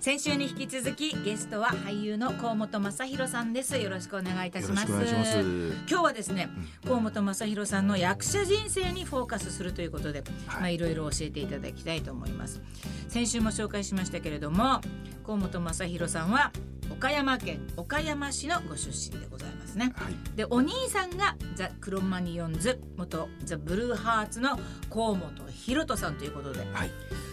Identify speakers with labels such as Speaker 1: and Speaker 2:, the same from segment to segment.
Speaker 1: 先週に引き続きゲストは俳優の河本正弘さんです。よろしくお願いいたします。今日はですね、河本正弘さんの役者人生にフォーカスするということで、
Speaker 2: はい。
Speaker 1: まあいろいろ教えていただきたいと思います。先週も紹介しましたけれども河本正弘さんは岡山県岡山市のご出身でございますね。
Speaker 2: はい。
Speaker 1: でお兄さんがザ・クロマニヨンズ元ザ・ブルーハーツの河本博人さんということで。
Speaker 2: はい。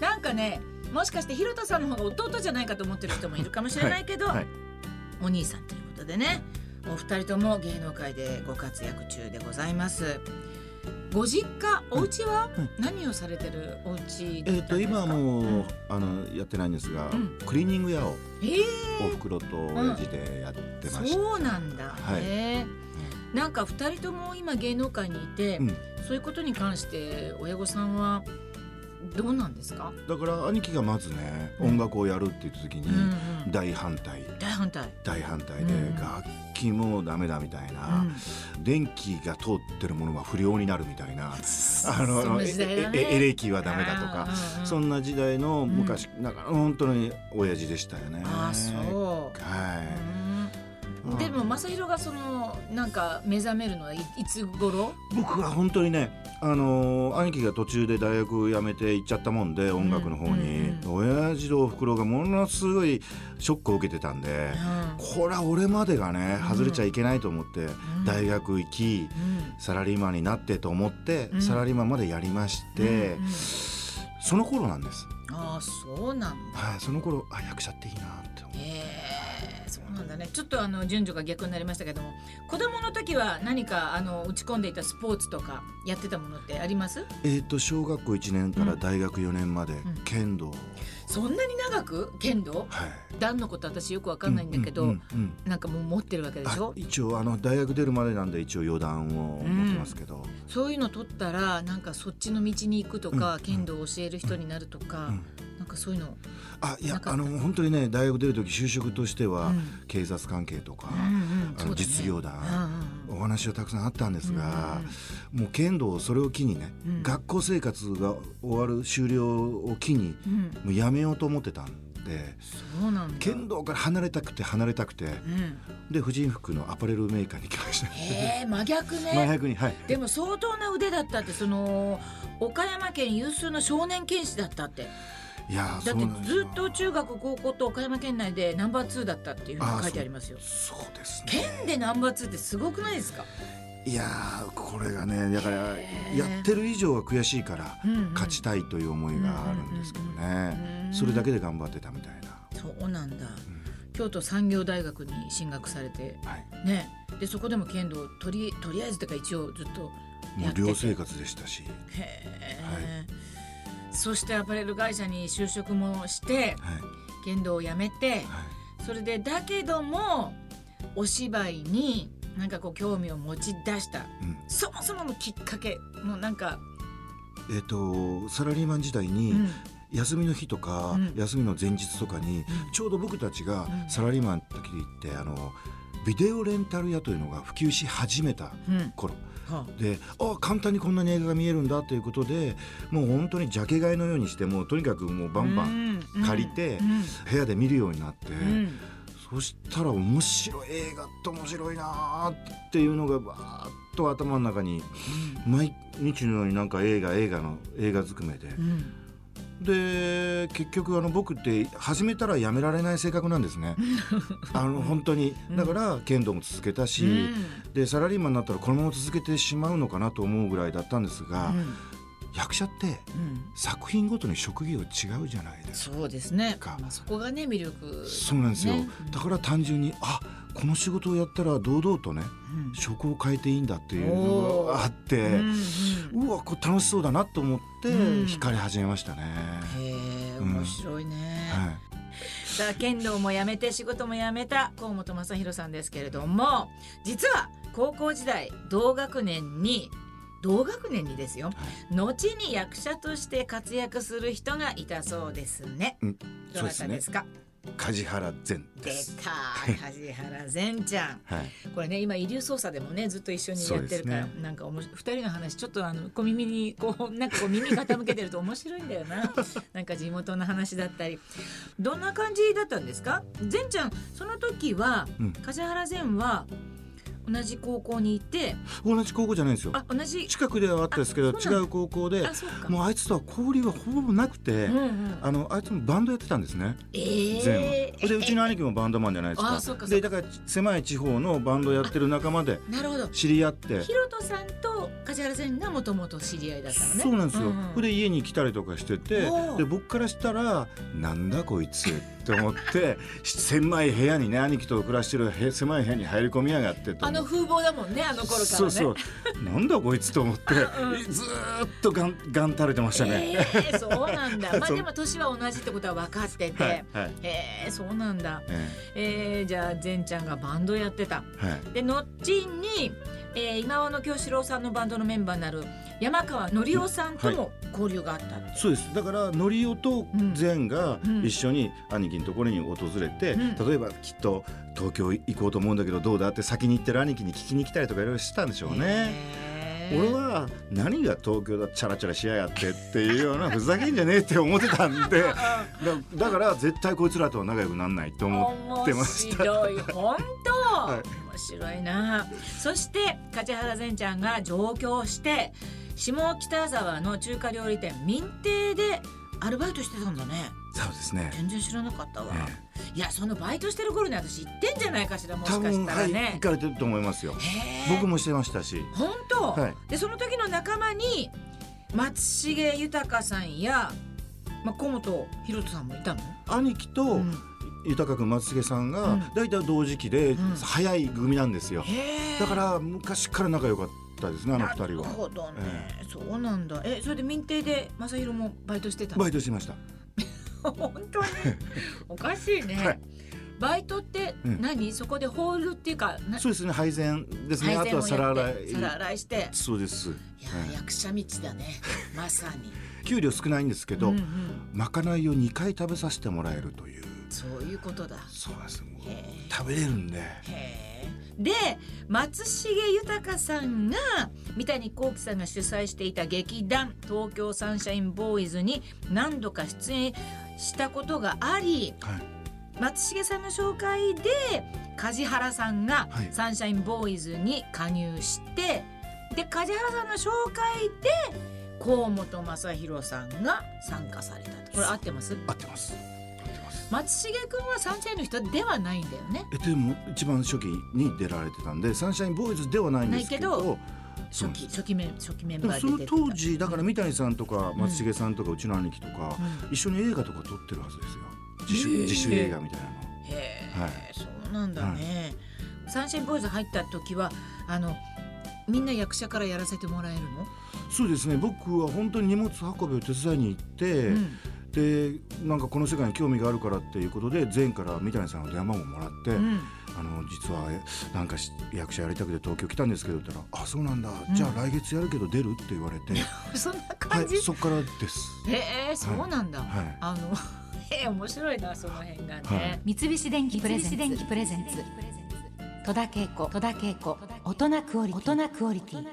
Speaker 1: なんかねもしかして博人さんの方が弟じゃないかと思ってる人もいるかもしれないけど、
Speaker 2: はい
Speaker 1: お兄さんということでねお二人とも芸能界でご活躍中でございます。ご実家お家は？
Speaker 2: うん
Speaker 1: 何をされてるお家
Speaker 2: えっ、と今はもう、
Speaker 1: ん
Speaker 2: あのやってないんですが、
Speaker 1: うん。
Speaker 2: クリーニング屋を
Speaker 1: え
Speaker 2: お袋と親父でやって
Speaker 1: ー、
Speaker 2: ました、
Speaker 1: そうなんだ、
Speaker 2: はい。
Speaker 1: なんか二人とも今芸能界にいて、
Speaker 2: うん。
Speaker 1: そういうことに関して親御さんはどうなんですか、
Speaker 2: だから兄貴がまずね、
Speaker 1: うん。
Speaker 2: 音楽をやるって言った時に、
Speaker 1: うんうん。
Speaker 2: 大反対。
Speaker 1: 大反対、
Speaker 2: 大反対で、
Speaker 1: うん。
Speaker 2: 楽器もダメだみたいな、電気が通ってるものは不良になるみたいな あの
Speaker 1: そんな時代だね。
Speaker 2: ええエレキはダメだとか、
Speaker 1: うんうん。
Speaker 2: そんな時代の昔、なんか本当に親父でしたよね。
Speaker 1: ああそう。
Speaker 2: はい、
Speaker 1: うんでも正弘がそのなんか目覚めるのはい、いつ頃？
Speaker 2: 僕は本当にねあのー兄貴が途中で大学辞めて行っちゃったもんで音楽の方に、
Speaker 1: うん
Speaker 2: 親父とおふくろがものすごいショックを受けてたんで、これは俺までがね
Speaker 1: うん。
Speaker 2: 外れちゃいけないと思って、
Speaker 1: ん。
Speaker 2: 大学行き
Speaker 1: うん。
Speaker 2: サラリーマンになってと思って、
Speaker 1: うん。
Speaker 2: サラリーマンまでやりまして、
Speaker 1: うんうん
Speaker 2: その頃なんです。
Speaker 1: ああそうなんだ。
Speaker 2: はい、その頃あ役者っていいなって思う。
Speaker 1: へえそうなんだねちょっとあの順序が逆になりましたけども子供の時は何かあの打ち込んでいたスポーツとかやってたものってあります？
Speaker 2: えっ、と小学校1年から大学4年まで
Speaker 1: ん。
Speaker 2: 剣道、
Speaker 1: そんなに長く？剣道？
Speaker 2: はい。
Speaker 1: 段のこと私よくわかんないんだけど、なんかもう持ってるわけでし
Speaker 2: あ
Speaker 1: ょ
Speaker 2: 一応あの大学出るまでなんで一応余談を持ってますけど、
Speaker 1: そういうの取ったらなんかそっちの道に行くとか、
Speaker 2: うん。
Speaker 1: 剣道を教える人になるとか、
Speaker 2: うん
Speaker 1: なんかそういうの、
Speaker 2: あいやあの本当にね大学出る時就職としては、
Speaker 1: うん。
Speaker 2: 警察関係とか、
Speaker 1: うんうん
Speaker 2: あの
Speaker 1: ね。
Speaker 2: 実業団、
Speaker 1: うんうん
Speaker 2: お話はたくさんあったんですが、
Speaker 1: うん
Speaker 2: もう剣道それを機にね、
Speaker 1: うん。
Speaker 2: 学校生活が終わる終了を機に
Speaker 1: うん。うん
Speaker 2: もうやめようと思ってたんで
Speaker 1: そうなんだ。
Speaker 2: 剣道から離れたくて離れたくて
Speaker 1: うん。
Speaker 2: で婦人服のアパレルメーカーに行きました。
Speaker 1: へえ真逆
Speaker 2: 真
Speaker 1: ね
Speaker 2: 逆にはい。
Speaker 1: でも相当な腕だったってその岡山県有数の少年剣士だったって
Speaker 2: いや
Speaker 1: だってずっと中学高校と岡山県内でナンバー2だったっていうふうに書いてありますよ。
Speaker 2: そうですね。
Speaker 1: 県でナンバー2ってすごくないですか、
Speaker 2: いやーこれがねだからやってる以上は悔しいから勝ちたいという思いがあるんですけどね。それだけで頑張ってたみたいな、
Speaker 1: そうなんだ。
Speaker 2: うん。
Speaker 1: 京都産業大学に進学されて
Speaker 2: はい、
Speaker 1: ね。でそこでも剣道をとりとりあえずとか一応ずっと
Speaker 2: もう寮生活でしたし、
Speaker 1: へえ、そしてアパレル会社に就職もして
Speaker 2: はい。
Speaker 1: 剣道をやめて
Speaker 2: はい。
Speaker 1: それでだけどもお芝居になんかこう興味を持ち出した
Speaker 2: うん。
Speaker 1: そもそものきっかけもうなんか、
Speaker 2: えっ、とサラリーマン時代
Speaker 1: う
Speaker 2: に
Speaker 1: ん。
Speaker 2: 休みの日とか、
Speaker 1: うん。
Speaker 2: 休みの前日とかに、
Speaker 1: うん。
Speaker 2: ちょうど僕たちが
Speaker 1: うん。
Speaker 2: サラリーマンの時で行ってあのビデオレンタル屋というのが普及し始めた
Speaker 1: うん。
Speaker 2: 頃。
Speaker 1: は
Speaker 2: であ簡単にこんなに映画が見えるんだということでもう本当にジャケ買いのようにしてもうとにかくもう
Speaker 1: あ
Speaker 2: バンバン
Speaker 1: ン
Speaker 2: 借りて
Speaker 1: うん。
Speaker 2: 部屋で見るようになって、
Speaker 1: うん。
Speaker 2: そしたら面白い映画って面白いなーっていうのがバーッと頭の中に毎日のようになんか映画映画の映画ずくめで
Speaker 1: う、ん
Speaker 2: で結局あの僕って始めたらやめられない性格なんですね。あの本当に。
Speaker 1: うん。
Speaker 2: だから剣道も続けたし、
Speaker 1: うん。
Speaker 2: でサラリーマンになったらこのまま続けてしまうのかなと思うぐらいだったんですが、役者って
Speaker 1: うん。
Speaker 2: 作品ごとに職業違うじゃないですか。
Speaker 1: そうですね。
Speaker 2: か
Speaker 1: まあそこがね魅力。
Speaker 2: そうなんですよ、
Speaker 1: ね。
Speaker 2: だから単純にあこの仕事をやったら堂々とね
Speaker 1: うん
Speaker 2: 職を変えていいんだっていうのがあって
Speaker 1: うんうん
Speaker 2: うわこれ楽しそうだなと思って
Speaker 1: うん。
Speaker 2: 惹かれ始めましたね。
Speaker 1: へえ
Speaker 2: うん。
Speaker 1: 面白いね、
Speaker 2: はい。
Speaker 1: さあ剣道も辞めて仕事も辞めた河本正弘さんですけれども実は高校時代同学年に同学年にですよ、後に役者として活躍する人がいたそうですね。
Speaker 2: うん。
Speaker 1: どなたですか？
Speaker 2: 梶原善で。
Speaker 1: た梶原善ちゃん。
Speaker 2: はい。
Speaker 1: これね今遺留捜査でもねずっと一緒にやってるから、
Speaker 2: そうです
Speaker 1: なんかおもし二人の話ちょっとあの小耳にこうなんかこう耳傾けてると面白いんだよな。なんか地元の話だったり。どんな感じだったんですか？善ちゃんその時は、
Speaker 2: うん。
Speaker 1: 梶原善は同じ高校にいて
Speaker 2: 同じ高校じゃないんですよ。
Speaker 1: あ同じ
Speaker 2: 近くではあったんですけど違う高校でもうあいつとは交流はほぼなくて、
Speaker 1: うんうん
Speaker 2: あのあいつもバンドやってたんですね。
Speaker 1: えー、
Speaker 2: 全部でうちの兄貴もバンドマンじゃないですか。
Speaker 1: あそうかそうか。
Speaker 2: でだから狭い地方のバンドやってる仲間で知り合って。
Speaker 1: ひろとさんと梶原善がもともと知り合いだったのね。
Speaker 2: そうなんですよ、
Speaker 1: んん
Speaker 2: それで家に来たりとかしててで僕からしたらなんだこいつって思って狭い部屋にね兄貴と暮らしてるへ狭い部屋に入り込みやがってと思
Speaker 1: の風貌だもんねあの頃からね。
Speaker 2: そうそう。なんだこいつと思って、
Speaker 1: うん。
Speaker 2: ずーっとガンガン垂れてましたね、
Speaker 1: えー、そうなんだ。まあでも年は同じってことは分かってて、
Speaker 2: はいはい。
Speaker 1: へえそうなんだ。
Speaker 2: え
Speaker 1: えー、じゃあ善ちゃんがバンドやってた。
Speaker 2: えはい。
Speaker 1: で後に、えー、今尾の京志郎さんのバンドのメンバーになる山川則夫さんとも交流があったって。
Speaker 2: そうです。だからのりおと善が
Speaker 1: うん。
Speaker 2: 一緒に兄貴のところに訪れて、
Speaker 1: うん。
Speaker 2: 例えばきっと東京行こうと思うんだけどどうだって先に行ってる兄貴に聞きに来たりとかいろいろしたんでしょうね。俺は何が東京だチャラチャラしやがってっていうようなふざけんじゃねえって思ってたんでだ だから絶対こいつらとは仲良くなんないと思ってました。
Speaker 1: 面白い本当、
Speaker 2: はい
Speaker 1: 面白いなそして梶原善ちゃんが上京して下北沢の中華料理店民亭でアルバイトしてたんだね
Speaker 2: そうですね。
Speaker 1: 全然知らなかったわ、
Speaker 2: え
Speaker 1: いやそのバイトしてる頃に私行ってんじゃないかしらもし
Speaker 2: 多
Speaker 1: かし
Speaker 2: 分はい
Speaker 1: たらね
Speaker 2: 行、かれてると思いますよ。僕もしてましたし。
Speaker 1: 本当、
Speaker 2: はい。
Speaker 1: でその時の仲間に松重豊さんや、まあ、小本ひろとさんもいたの、
Speaker 2: 兄貴と
Speaker 1: うん。
Speaker 2: 豊君松重さん
Speaker 1: うん。
Speaker 2: が大体同時期で
Speaker 1: うん。
Speaker 2: 早い組なんですよ。
Speaker 1: へー
Speaker 2: だから昔から仲良かったですねあの二人
Speaker 1: なる
Speaker 2: は。
Speaker 1: ほどね、そうなんだ。えそれで民邸で正弘もバイトしてたの？
Speaker 2: バイトしてました。
Speaker 1: 本当に。おかしいね、
Speaker 2: はい。
Speaker 1: バイトって
Speaker 2: うん。
Speaker 1: 何、そこでホールっていうかな
Speaker 2: そうですね。配膳ですね。あとは皿洗
Speaker 1: って皿
Speaker 2: い。
Speaker 1: 洗いして。
Speaker 2: そうです。
Speaker 1: いや、
Speaker 2: はい。
Speaker 1: 役者道だね。まさに。
Speaker 2: 給料少ないんですけど、まかないを2回食べさせてもらえるという。
Speaker 1: そういうことだ。
Speaker 2: そうです。もう食べれるんで。
Speaker 1: で松重豊さんが三谷幸喜さんが主催していた劇団東京サンシャインボーイズに何度か出演したことがあり
Speaker 2: はい。
Speaker 1: 松重さんの紹介で梶原さんが
Speaker 2: はい
Speaker 1: サンシャインボーイズに加入して、で梶原さんの紹介で河本正弘さんが参加されたとこれ合ってます？
Speaker 2: 合ってます。合ってます。
Speaker 1: 松重君はサンシャインの人ではないんだよね
Speaker 2: えでも一番初期に出られてたんでサンシャインボーイズではないんですけど。
Speaker 1: 初期初期メン初期メンバーで出てた。
Speaker 2: 当時だから三谷さんとか
Speaker 1: ん
Speaker 2: 松重さんとかうちの兄貴とか、
Speaker 1: うん。
Speaker 2: 一緒に映画とか撮ってるはずですよ。自主,、自主映画みたいなの。
Speaker 1: へえ、
Speaker 2: はい。
Speaker 1: そうなんだね、サンシャインボーイズ入った時はあのみんな役者からやらせてもらえるの、
Speaker 2: そうですね。僕は本当に荷物運びを手伝いに行って、
Speaker 1: うん
Speaker 2: でなんかこの世界に興味があるからっていうことで前から三谷さんの電話番号もらって、
Speaker 1: うん。
Speaker 2: あの実はえなんかし役者やりたくて東京来たんですけどって言ったら「あそうなんだ、じゃあ来月やるけど出る?」って言われて。
Speaker 1: そんな
Speaker 2: は
Speaker 1: 感じ、
Speaker 2: いそっからです。
Speaker 1: へえそうなんだ、
Speaker 2: はい。
Speaker 1: あの へえ面白いなその辺がね、
Speaker 2: はい。
Speaker 3: 三菱電機プレゼンツ。戸田恵子戸田恵子大人クオリティ。大人クオリティ